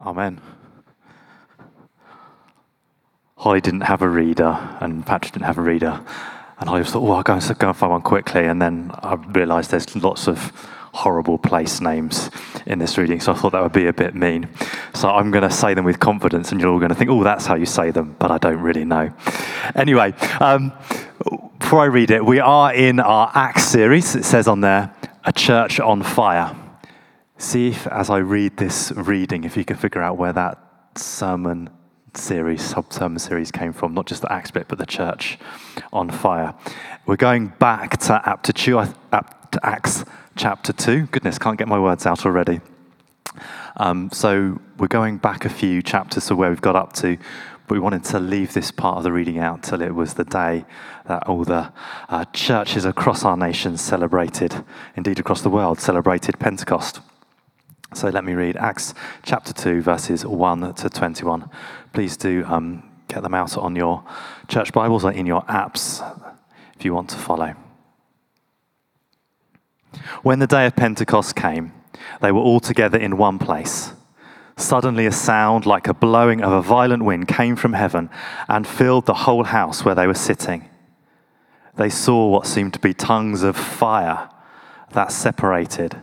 Amen. Holly didn't have a reader, and Patrick didn't have a reader. And I just thought, oh, I'll go and, find one quickly. And then I realised there's lots of horrible place names in this reading, so I thought that would be a bit mean. So I'm going to say them with confidence, and you're all going to think, oh, that's how you say them, but I don't really know. Anyway, um, before I read it, we are in our Acts series. It says on there, A Church on Fire. See if, as I read this reading, if you can figure out where that sermon series, sub sermon series came from, not just the Acts bit, but the church on fire. We're going back to Acts chapter 2. Goodness, can't get my words out already. Um, so we're going back a few chapters to where we've got up to, but we wanted to leave this part of the reading out till it was the day that all the uh, churches across our nation celebrated, indeed across the world, celebrated Pentecost. So let me read Acts chapter 2, verses 1 to 21. Please do um, get them out on your church Bibles or in your apps if you want to follow. When the day of Pentecost came, they were all together in one place. Suddenly, a sound like a blowing of a violent wind came from heaven and filled the whole house where they were sitting. They saw what seemed to be tongues of fire that separated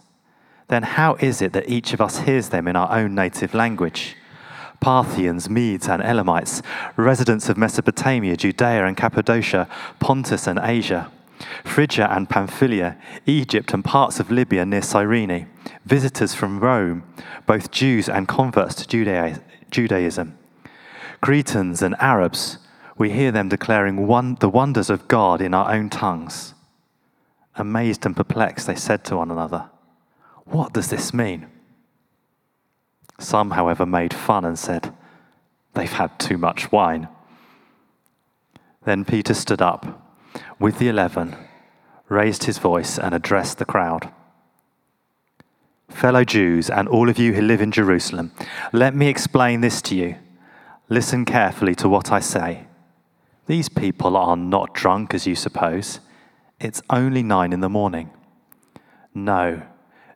Then how is it that each of us hears them in our own native language? Parthians, Medes, and Elamites, residents of Mesopotamia, Judea and Cappadocia, Pontus and Asia, Phrygia and Pamphylia, Egypt and parts of Libya near Cyrene, visitors from Rome, both Jews and converts to Judaism, Cretans and Arabs, we hear them declaring one, the wonders of God in our own tongues. Amazed and perplexed, they said to one another, what does this mean? Some, however, made fun and said, They've had too much wine. Then Peter stood up with the eleven, raised his voice, and addressed the crowd. Fellow Jews, and all of you who live in Jerusalem, let me explain this to you. Listen carefully to what I say. These people are not drunk as you suppose. It's only nine in the morning. No,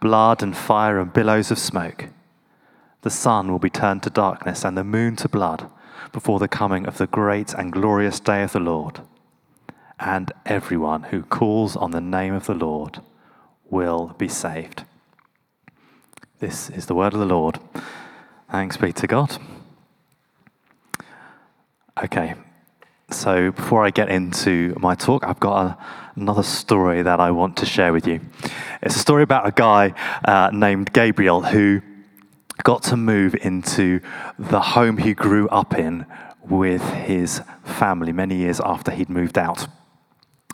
blood and fire and billows of smoke. The sun will be turned to darkness and the moon to blood before the coming of the great and glorious day of the Lord. And everyone who calls on the name of the Lord will be saved. This is the word of the Lord. Thanks be to God. Okay, so before I get into my talk, I've got a, another story that I want to share with you. It's a story about a guy uh, named Gabriel who got to move into the home he grew up in with his family many years after he'd moved out.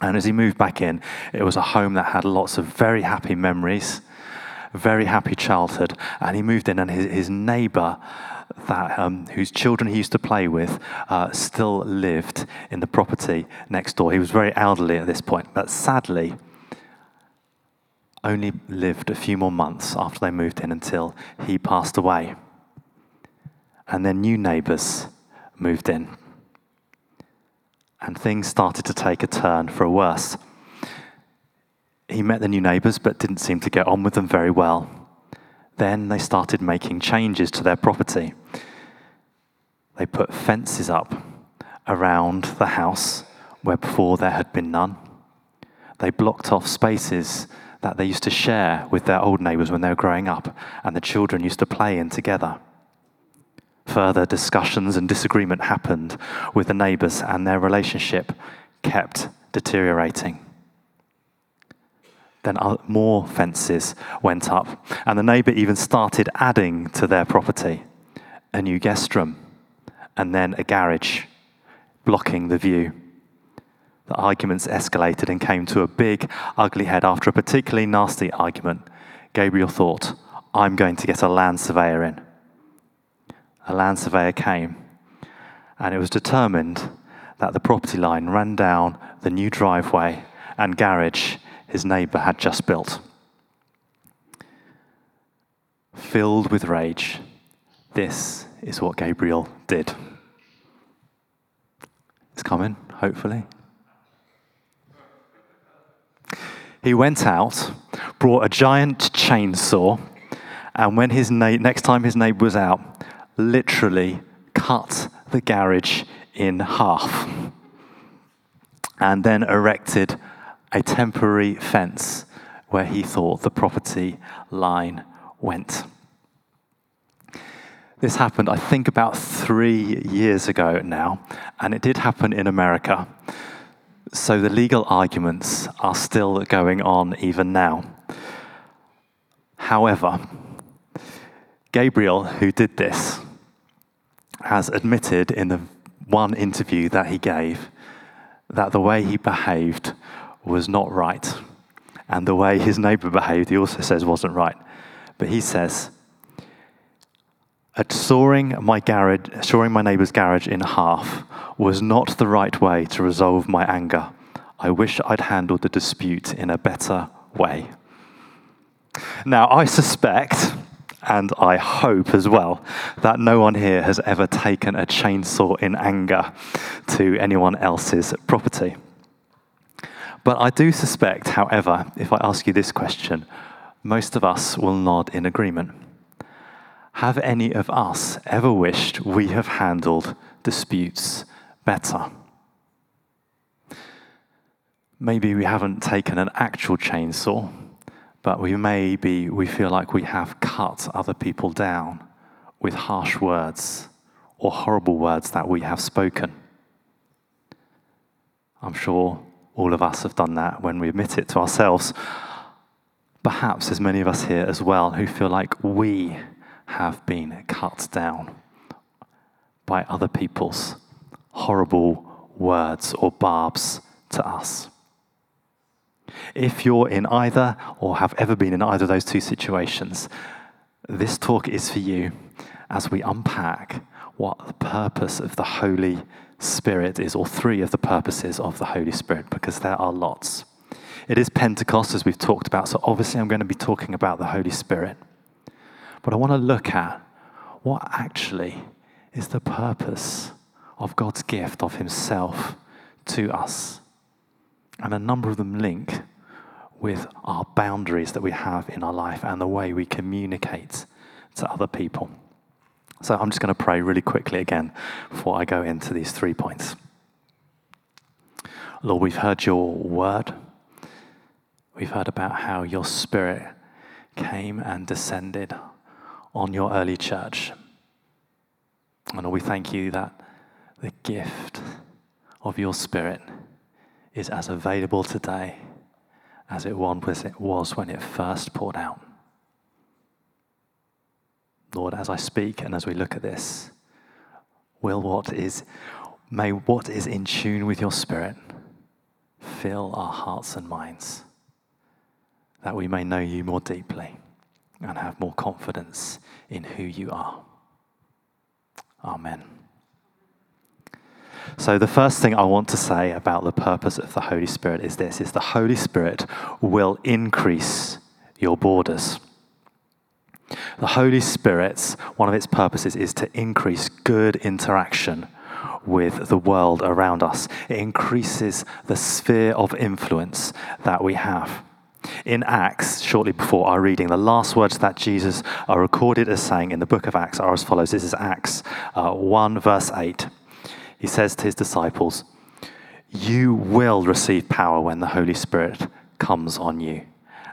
And as he moved back in, it was a home that had lots of very happy memories, very happy childhood. And he moved in, and his, his neighbor that um, whose children he used to play with uh, still lived in the property next door. He was very elderly at this point, but sadly, only lived a few more months after they moved in until he passed away. And then new neighbours moved in. And things started to take a turn for a worse. He met the new neighbours but didn't seem to get on with them very well. Then they started making changes to their property. They put fences up around the house where before there had been none. They blocked off spaces that they used to share with their old neighbours when they were growing up, and the children used to play in together. Further discussions and disagreement happened with the neighbours, and their relationship kept deteriorating. Then more fences went up, and the neighbour even started adding to their property a new guest room and then a garage blocking the view. The arguments escalated and came to a big, ugly head after a particularly nasty argument. Gabriel thought, I'm going to get a land surveyor in. A land surveyor came, and it was determined that the property line ran down the new driveway and garage his neighbour had just built. Filled with rage, this is what Gabriel did. It's coming, hopefully. He went out, brought a giant chainsaw, and when his na- next time his neighbor was out, literally cut the garage in half and then erected a temporary fence where he thought the property line went. This happened, I think, about three years ago now, and it did happen in America. So the legal arguments are still going on even now. However, Gabriel, who did this, has admitted in the one interview that he gave that the way he behaved was not right. And the way his neighbor behaved, he also says, wasn't right. But he says, sawing my garage, sawing my neighbor's garage in half was not the right way to resolve my anger. I wish I'd handled the dispute in a better way. Now, I suspect, and I hope as well, that no one here has ever taken a chainsaw in anger to anyone else's property. But I do suspect, however, if I ask you this question, most of us will nod in agreement. Have any of us ever wished we have handled disputes better? Maybe we haven't taken an actual chainsaw, but we maybe we feel like we have cut other people down with harsh words or horrible words that we have spoken. I'm sure all of us have done that when we admit it to ourselves. Perhaps there's many of us here as well who feel like we have been cut down by other people's horrible words or barbs to us. If you're in either or have ever been in either of those two situations, this talk is for you as we unpack what the purpose of the Holy Spirit is, or three of the purposes of the Holy Spirit, because there are lots. It is Pentecost, as we've talked about, so obviously I'm going to be talking about the Holy Spirit. But I want to look at what actually is the purpose of God's gift of Himself to us. And a number of them link with our boundaries that we have in our life and the way we communicate to other people. So I'm just going to pray really quickly again before I go into these three points. Lord, we've heard your word. We've heard about how your spirit came and descended on your early church. And we thank you that the gift of your Spirit is as available today as it was when it first poured out. Lord, as I speak and as we look at this, will what is, may what is in tune with your Spirit fill our hearts and minds, that we may know you more deeply and have more confidence in who you are. Amen. So the first thing I want to say about the purpose of the Holy Spirit is this is the Holy Spirit will increase your borders. The Holy Spirit's one of its purposes is to increase good interaction with the world around us. It increases the sphere of influence that we have. In Acts, shortly before our reading, the last words that Jesus are recorded as saying in the book of Acts are as follows. This is Acts uh, 1, verse 8. He says to his disciples, You will receive power when the Holy Spirit comes on you,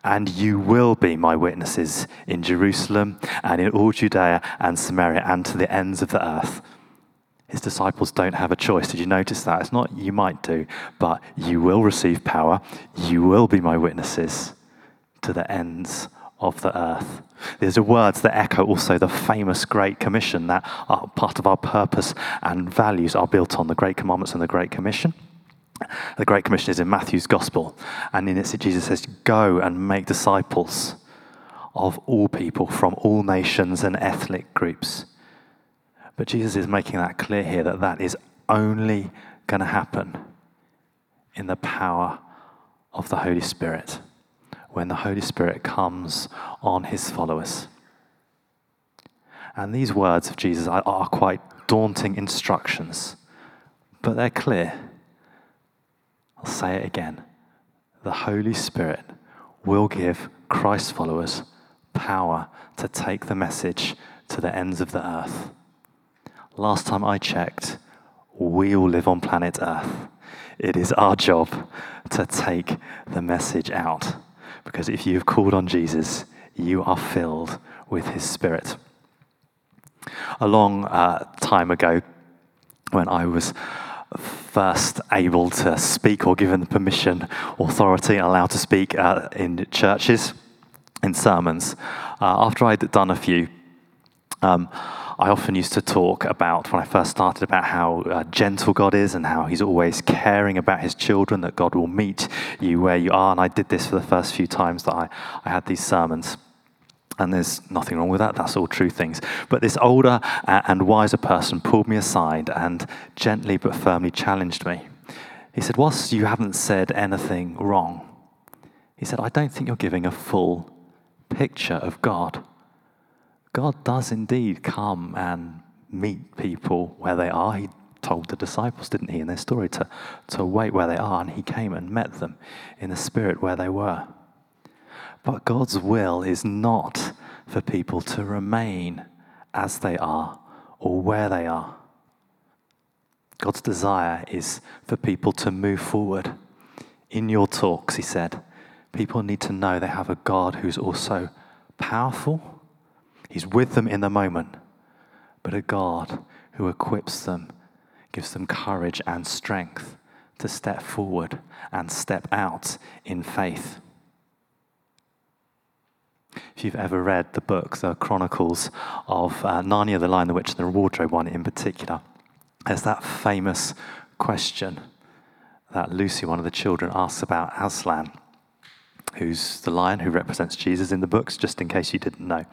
And you will be my witnesses in Jerusalem and in all Judea and Samaria and to the ends of the earth. His disciples don't have a choice. Did you notice that? It's not you might do, but you will receive power. You will be my witnesses to the ends of the earth. These are words that echo also the famous Great Commission that are part of our purpose and values are built on the Great Commandments and the Great Commission. The Great Commission is in Matthew's Gospel, and in it, Jesus says, Go and make disciples of all people from all nations and ethnic groups. But Jesus is making that clear here that that is only going to happen in the power of the Holy Spirit when the Holy Spirit comes on his followers. And these words of Jesus are, are quite daunting instructions, but they're clear. I'll say it again. The Holy Spirit will give Christ followers power to take the message to the ends of the earth. Last time I checked, we all live on planet Earth. It is our job to take the message out. Because if you've called on Jesus, you are filled with his spirit. A long uh, time ago, when I was first able to speak or given the permission, authority, allowed to speak uh, in churches, in sermons, uh, after I'd done a few, um, I often used to talk about, when I first started, about how uh, gentle God is and how He's always caring about His children, that God will meet you where you are. And I did this for the first few times that I, I had these sermons. And there's nothing wrong with that. That's all true things. But this older and wiser person pulled me aside and gently but firmly challenged me. He said, Whilst you haven't said anything wrong, he said, I don't think you're giving a full picture of God. God does indeed come and meet people where they are. He told the disciples, didn't he, in their story, to, to wait where they are, and he came and met them in the spirit where they were. But God's will is not for people to remain as they are or where they are. God's desire is for people to move forward. In your talks, he said, people need to know they have a God who's also powerful He's with them in the moment, but a God who equips them, gives them courage and strength to step forward and step out in faith. If you've ever read the books, the Chronicles of uh, Narnia, The Lion, the Witch, and the Wardrobe one in particular, there's that famous question that Lucy, one of the children, asks about Aslan, who's the lion who represents Jesus in the books, just in case you didn't know.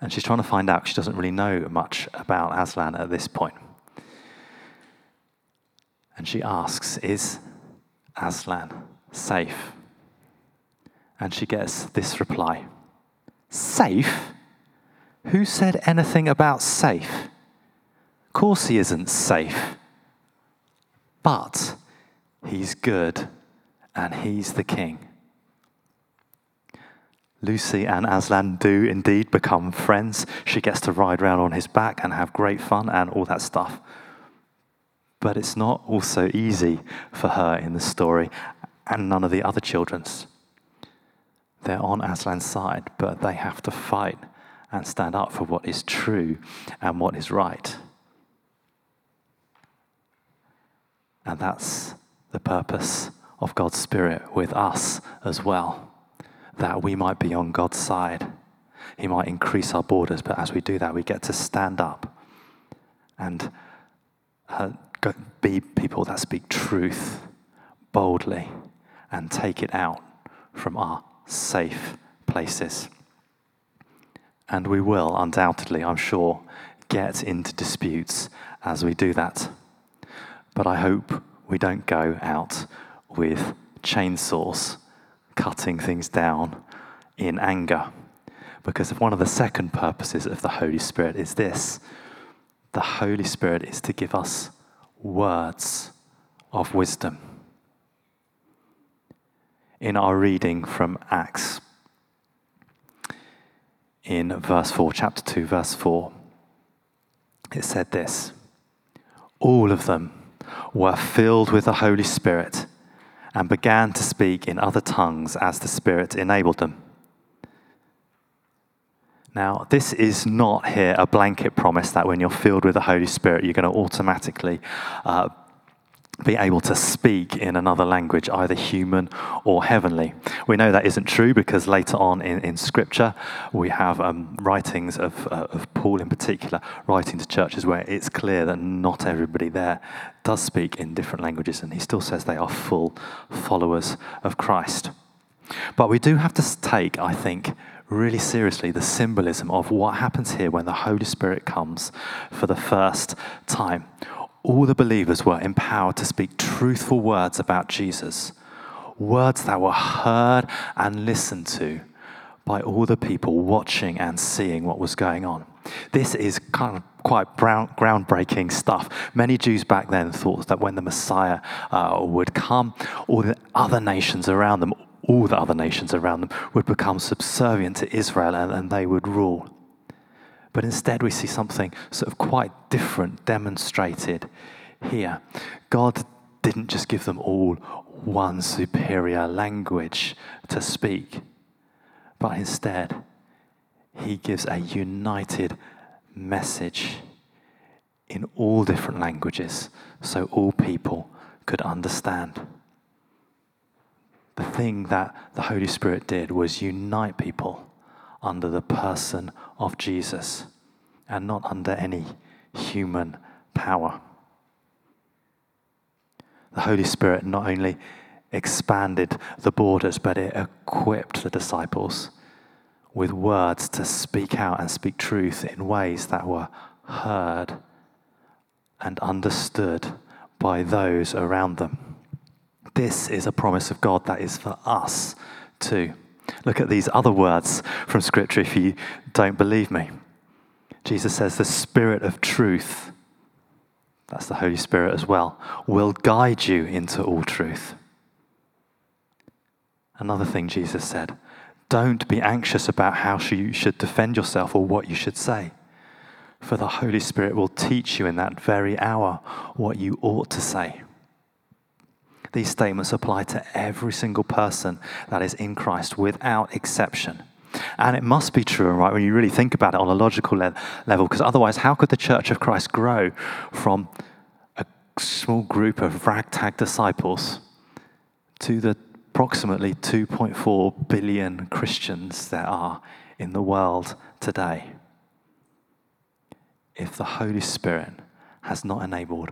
And she's trying to find out, she doesn't really know much about Aslan at this point. And she asks, Is Aslan safe? And she gets this reply Safe? Who said anything about safe? Of course, he isn't safe. But he's good and he's the king. Lucy and Aslan do indeed become friends. She gets to ride around on his back and have great fun and all that stuff. But it's not also easy for her in the story and none of the other children's. They're on Aslan's side, but they have to fight and stand up for what is true and what is right. And that's the purpose of God's Spirit with us as well that we might be on God's side. He might increase our borders, but as we do that, we get to stand up and uh, be people that speak truth boldly and take it out from our safe places. And we will, undoubtedly, I'm sure, get into disputes as we do that. But I hope we don't go out with chainsaws cutting things down in anger. Because one of the second purposes of the Holy Spirit is this the Holy Spirit is to give us words of wisdom. In our reading from Acts, in verse 4, chapter 2, verse 4, it said this All of them were filled with the Holy Spirit and began to speak in other tongues as the Spirit enabled them. Now, this is not here a blanket promise that when you're filled with the Holy Spirit, you're going to automatically uh, be able to speak in another language, either human or heavenly. We know that isn't true because later on in, in Scripture, we have um, writings of, uh, of Paul in particular, writing to churches where it's clear that not everybody there does speak in different languages, and he still says they are full followers of Christ. But we do have to take, I think, really seriously the symbolism of what happens here when the Holy Spirit comes for the first time all the believers were empowered to speak truthful words about Jesus, words that were heard and listened to by all the people watching and seeing what was going on. This is kind of quite brown, groundbreaking stuff. Many Jews back then thought that when the Messiah uh, would come, all the other nations around them, all the other nations around them, would become subservient to Israel and, and they would rule. But instead, we see something sort of quite different demonstrated here. God didn't just give them all one superior language to speak, but instead, He gives a united message in all different languages so all people could understand. The thing that the Holy Spirit did was unite people under the person of Jesus and not under any human power. The Holy Spirit not only expanded the borders, but it equipped the disciples with words to speak out and speak truth in ways that were heard and understood by those around them. This is a promise of God that is for us too. Look at these other words from Scripture if you don't believe me. Jesus says, The Spirit of truth, that's the Holy Spirit as well, will guide you into all truth. Another thing Jesus said, Don't be anxious about how you should defend yourself or what you should say, for the Holy Spirit will teach you in that very hour what you ought to say. These statements apply to every single person that is in Christ without exception. And it must be true, right, when you really think about it on a logical le- level, because otherwise, how could the Church of Christ grow from a small group of ragtag disciples to the approximately 2.4 billion Christians there are in the world today? If the Holy Spirit has not enabled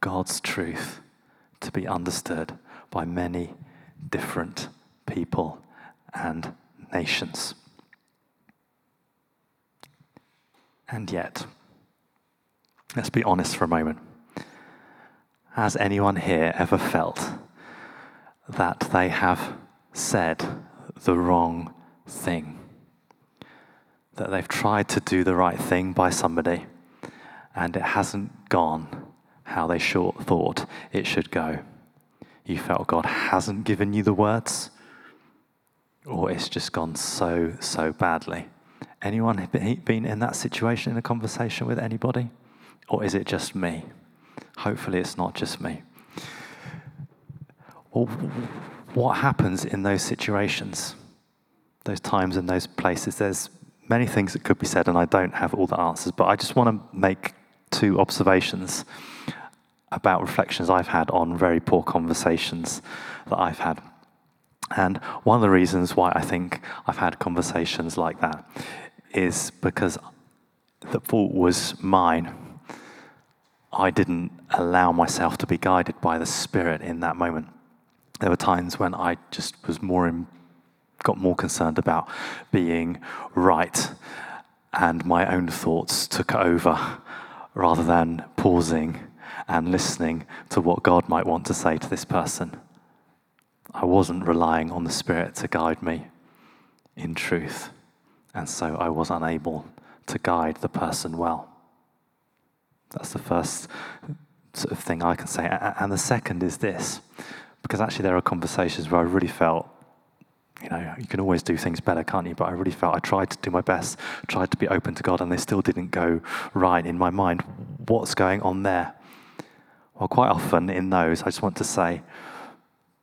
God's truth to be understood by many different people and nations. And yet, let's be honest for a moment. Has anyone here ever felt that they have said the wrong thing? That they've tried to do the right thing by somebody and it hasn't gone how they short thought it should go. You felt God hasn't given you the words, or it's just gone so, so badly. Anyone been in that situation in a conversation with anybody? Or is it just me? Hopefully, it's not just me. Well, what happens in those situations, those times and those places? There's many things that could be said, and I don't have all the answers, but I just want to make two observations about reflections I've had on very poor conversations that I've had. And one of the reasons why I think I've had conversations like that is because the fault was mine. I didn't allow myself to be guided by the Spirit in that moment. There were times when I just was more in, got more concerned about being right, and my own thoughts took over rather than pausing and listening to what God might want to say to this person. I wasn't relying on the Spirit to guide me in truth, and so I was unable to guide the person well. That's the first sort of thing I can say. And the second is this, because actually there are conversations where I really felt, you know, you can always do things better, can't you? But I really felt I tried to do my best, tried to be open to God, and they still didn't go right in my mind. What's going on there? Well, quite often in those, I just want to say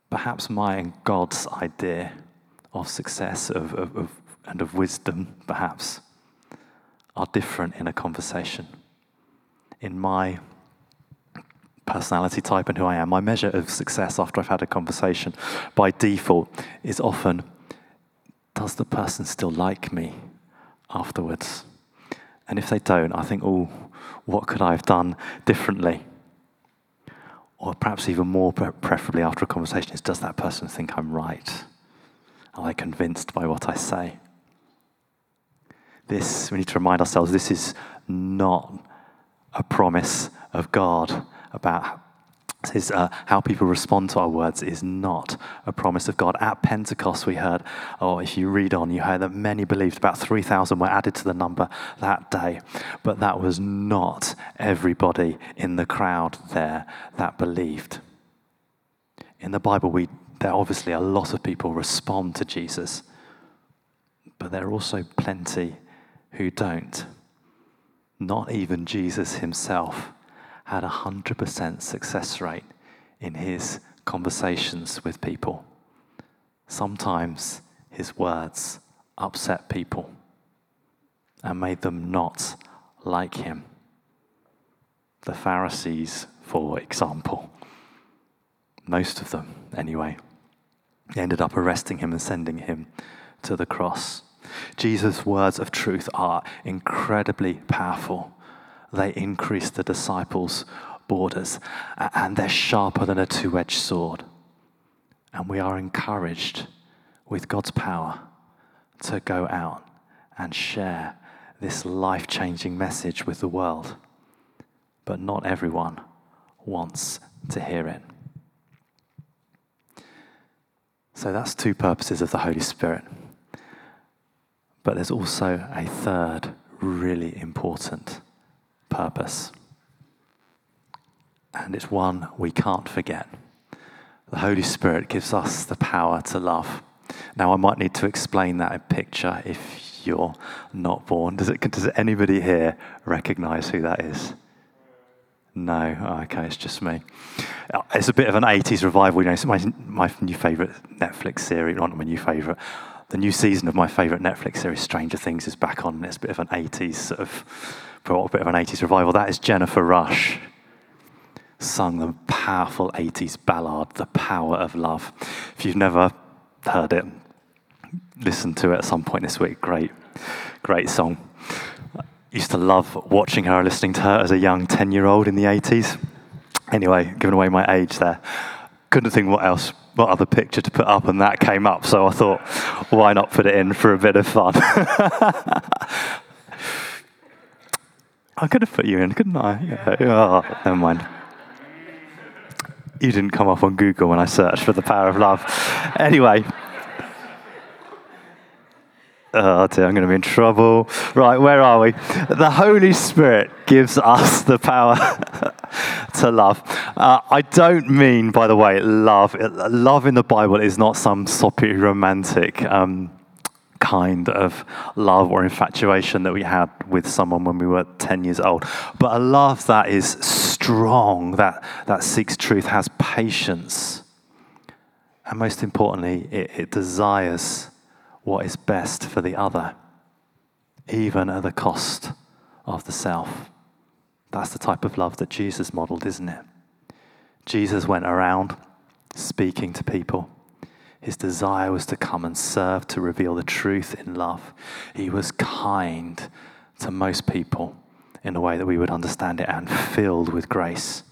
perhaps my and God's idea of success of, of, of, and of wisdom, perhaps, are different in a conversation. In my personality type and who I am, my measure of success after I've had a conversation by default is often does the person still like me afterwards? And if they don't, I think, oh, what could I have done differently? Or perhaps even more preferably after a conversation is does that person think I'm right? Am I convinced by what I say? This, we need to remind ourselves, this is not a promise of God about is uh, how people respond to our words is not a promise of God. At Pentecost, we heard, or if you read on, you heard that many believed, about 3,000 were added to the number that day. But that was not everybody in the crowd there that believed. In the Bible, we, there obviously a lot of people respond to Jesus, but there are also plenty who don't. Not even Jesus himself had a 100% success rate in his conversations with people. Sometimes his words upset people and made them not like him. The Pharisees, for example, most of them anyway, ended up arresting him and sending him to the cross. Jesus' words of truth are incredibly powerful they increase the disciples' borders, and they're sharper than a two edged sword. And we are encouraged with God's power to go out and share this life changing message with the world. But not everyone wants to hear it. So that's two purposes of the Holy Spirit. But there's also a third really important purpose. And it's one we can't forget. The Holy Spirit gives us the power to love. Now, I might need to explain that in picture if you're not born. Does, it, does anybody here recognize who that is? No, oh, okay, it's just me. Uh, it's a bit of an 80s revival, you know. my, my new favourite Netflix series, not my new favourite, the new season of my favourite Netflix series, Stranger Things, is back on. It's a bit of an 80s sort of brought a bit of an 80s revival. That is Jennifer Rush, sung the powerful 80s ballad, The Power of Love. If you've never heard it, listen to it at some point this week. Great, great song. I used to love watching her, listening to her as a young 10 year old in the 80s. Anyway, giving away my age there. Couldn't think what else, what other picture to put up, and that came up. So I thought, why not put it in for a bit of fun? I could have put you in, couldn't I? Yeah. Oh, never mind. You didn't come up on Google when I searched for the power of love. Anyway. Oh dear, I'm going to be in trouble. Right, where are we? The Holy Spirit gives us the power to love. Uh, I don't mean, by the way, love. Love in the Bible is not some soppy romantic. Um, kind of love or infatuation that we had with someone when we were 10 years old. But a love that is strong, that, that seeks truth, has patience. And most importantly, it, it desires what is best for the other, even at the cost of the self. That's the type of love that Jesus modeled, isn't it? Jesus went around speaking to people his desire was to come and serve, to reveal the truth in love. He was kind to most people in a way that we would understand it and filled with grace.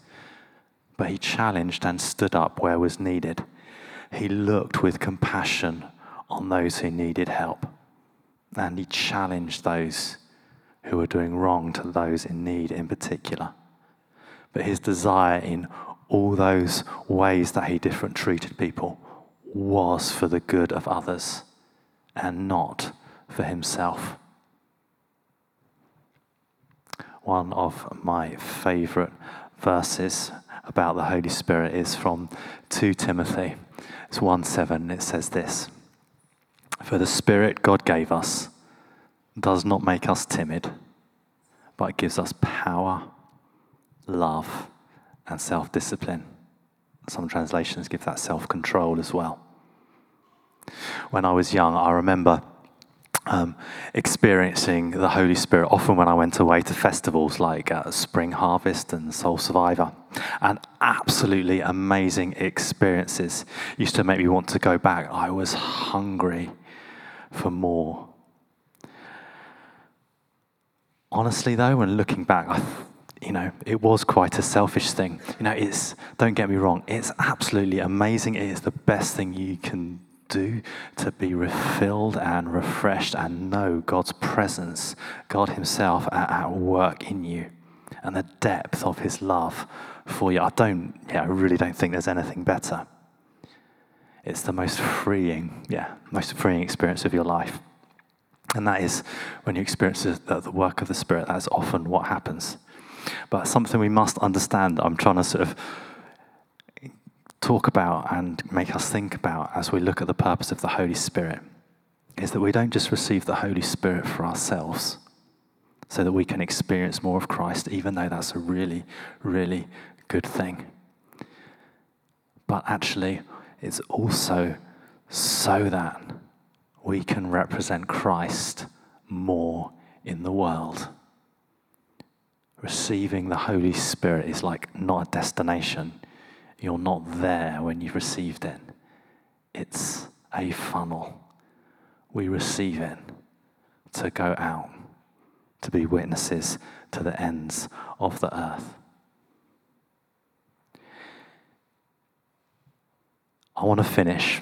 But he challenged and stood up where was needed. He looked with compassion on those who needed help. And he challenged those who were doing wrong to those in need in particular. But his desire in all those ways that he different treated people was for the good of others and not for himself. One of my favorite verses about the Holy Spirit is from 2 Timothy. It's 1 7. It says this For the Spirit God gave us does not make us timid, but gives us power, love, and self discipline. Some translations give that self control as well. When I was young, I remember um, experiencing the Holy Spirit often when I went away to festivals like uh, Spring Harvest and Soul Survivor. And absolutely amazing experiences used to make me want to go back. I was hungry for more. Honestly, though, when looking back, I, you know, it was quite a selfish thing. You know, it's, don't get me wrong, it's absolutely amazing. It is the best thing you can do to be refilled and refreshed and know God's presence, God Himself at, at work in you, and the depth of His love for you. I don't, yeah, I really don't think there's anything better. It's the most freeing, yeah, most freeing experience of your life. And that is when you experience the, the work of the Spirit, that's often what happens. But something we must understand, I'm trying to sort of talk about and make us think about as we look at the purpose of the Holy Spirit is that we don't just receive the Holy Spirit for ourselves so that we can experience more of Christ, even though that's a really, really good thing. But actually, it's also so that we can represent Christ more in the world. Receiving the Holy Spirit is like not a destination, you're not there when you've received it. It's a funnel. We receive it to go out, to be witnesses to the ends of the earth. I want to finish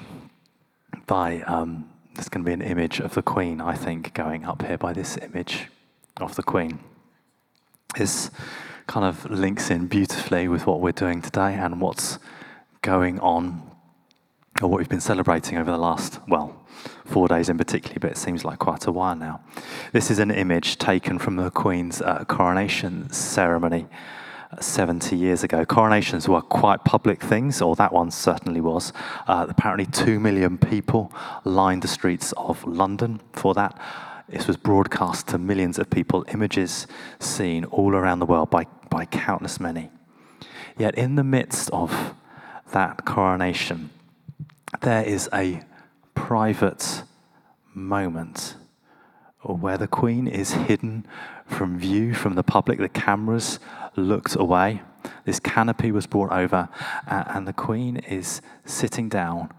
by um, there's going to be an image of the Queen, I think, going up here by this image of the Queen. This kind of links in beautifully with what we're doing today and what's going on, or what we've been celebrating over the last, well, four days in particular, but it seems like quite a while now. This is an image taken from the Queen's uh, coronation ceremony. Uh, 70 years ago. Coronations were quite public things, or that one certainly was. Uh, apparently, two million people lined the streets of London for that. This was broadcast to millions of people, images seen all around the world by, by countless many. Yet, in the midst of that coronation, there is a private moment where the Queen is hidden from view from the public. The cameras looked away. This canopy was brought over, and the Queen is sitting down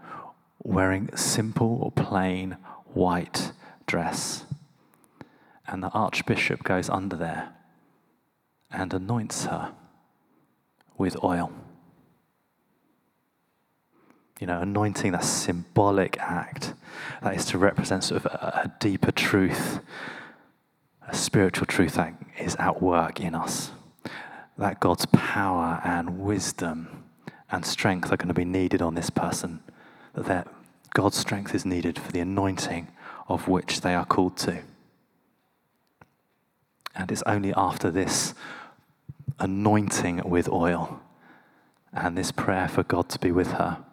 wearing simple or plain white dress and the archbishop goes under there and anoints her with oil. You know, anointing that symbolic act that is to represent sort of a, a deeper truth, a spiritual truth that is at work in us. That God's power and wisdom and strength are going to be needed on this person. That God's strength is needed for the anointing of which they are called to. And it's only after this anointing with oil and this prayer for God to be with her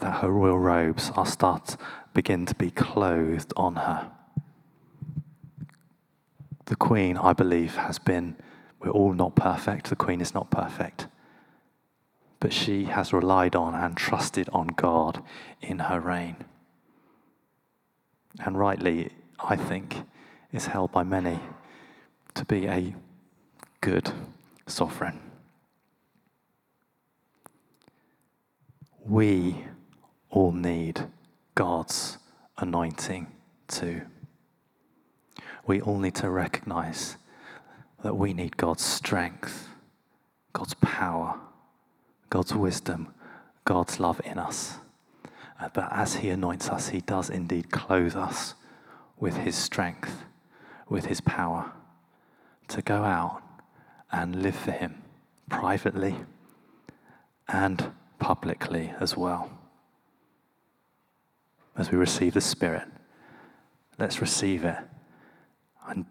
that her royal robes are start begin to be clothed on her. The Queen, I believe, has been, we're all not perfect. The Queen is not perfect. But she has relied on and trusted on God in her reign. And rightly, I think, is held by many to be a good sovereign. We all need God's anointing too. We all need to recognize that we need God's strength, God's power, God's wisdom, God's love in us. Uh, but as He anoints us, He does indeed clothe us with His strength with his power to go out and live for him privately and publicly as well. As we receive the Spirit, let's receive it. I'm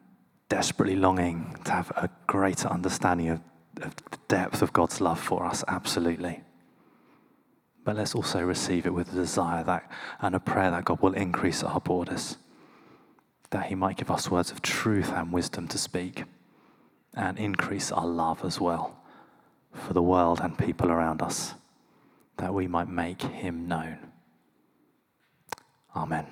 desperately longing to have a greater understanding of, of the depth of God's love for us, absolutely. But let's also receive it with a desire that and a prayer that God will increase our borders that he might give us words of truth and wisdom to speak and increase our love as well for the world and people around us, that we might make him known. Amen.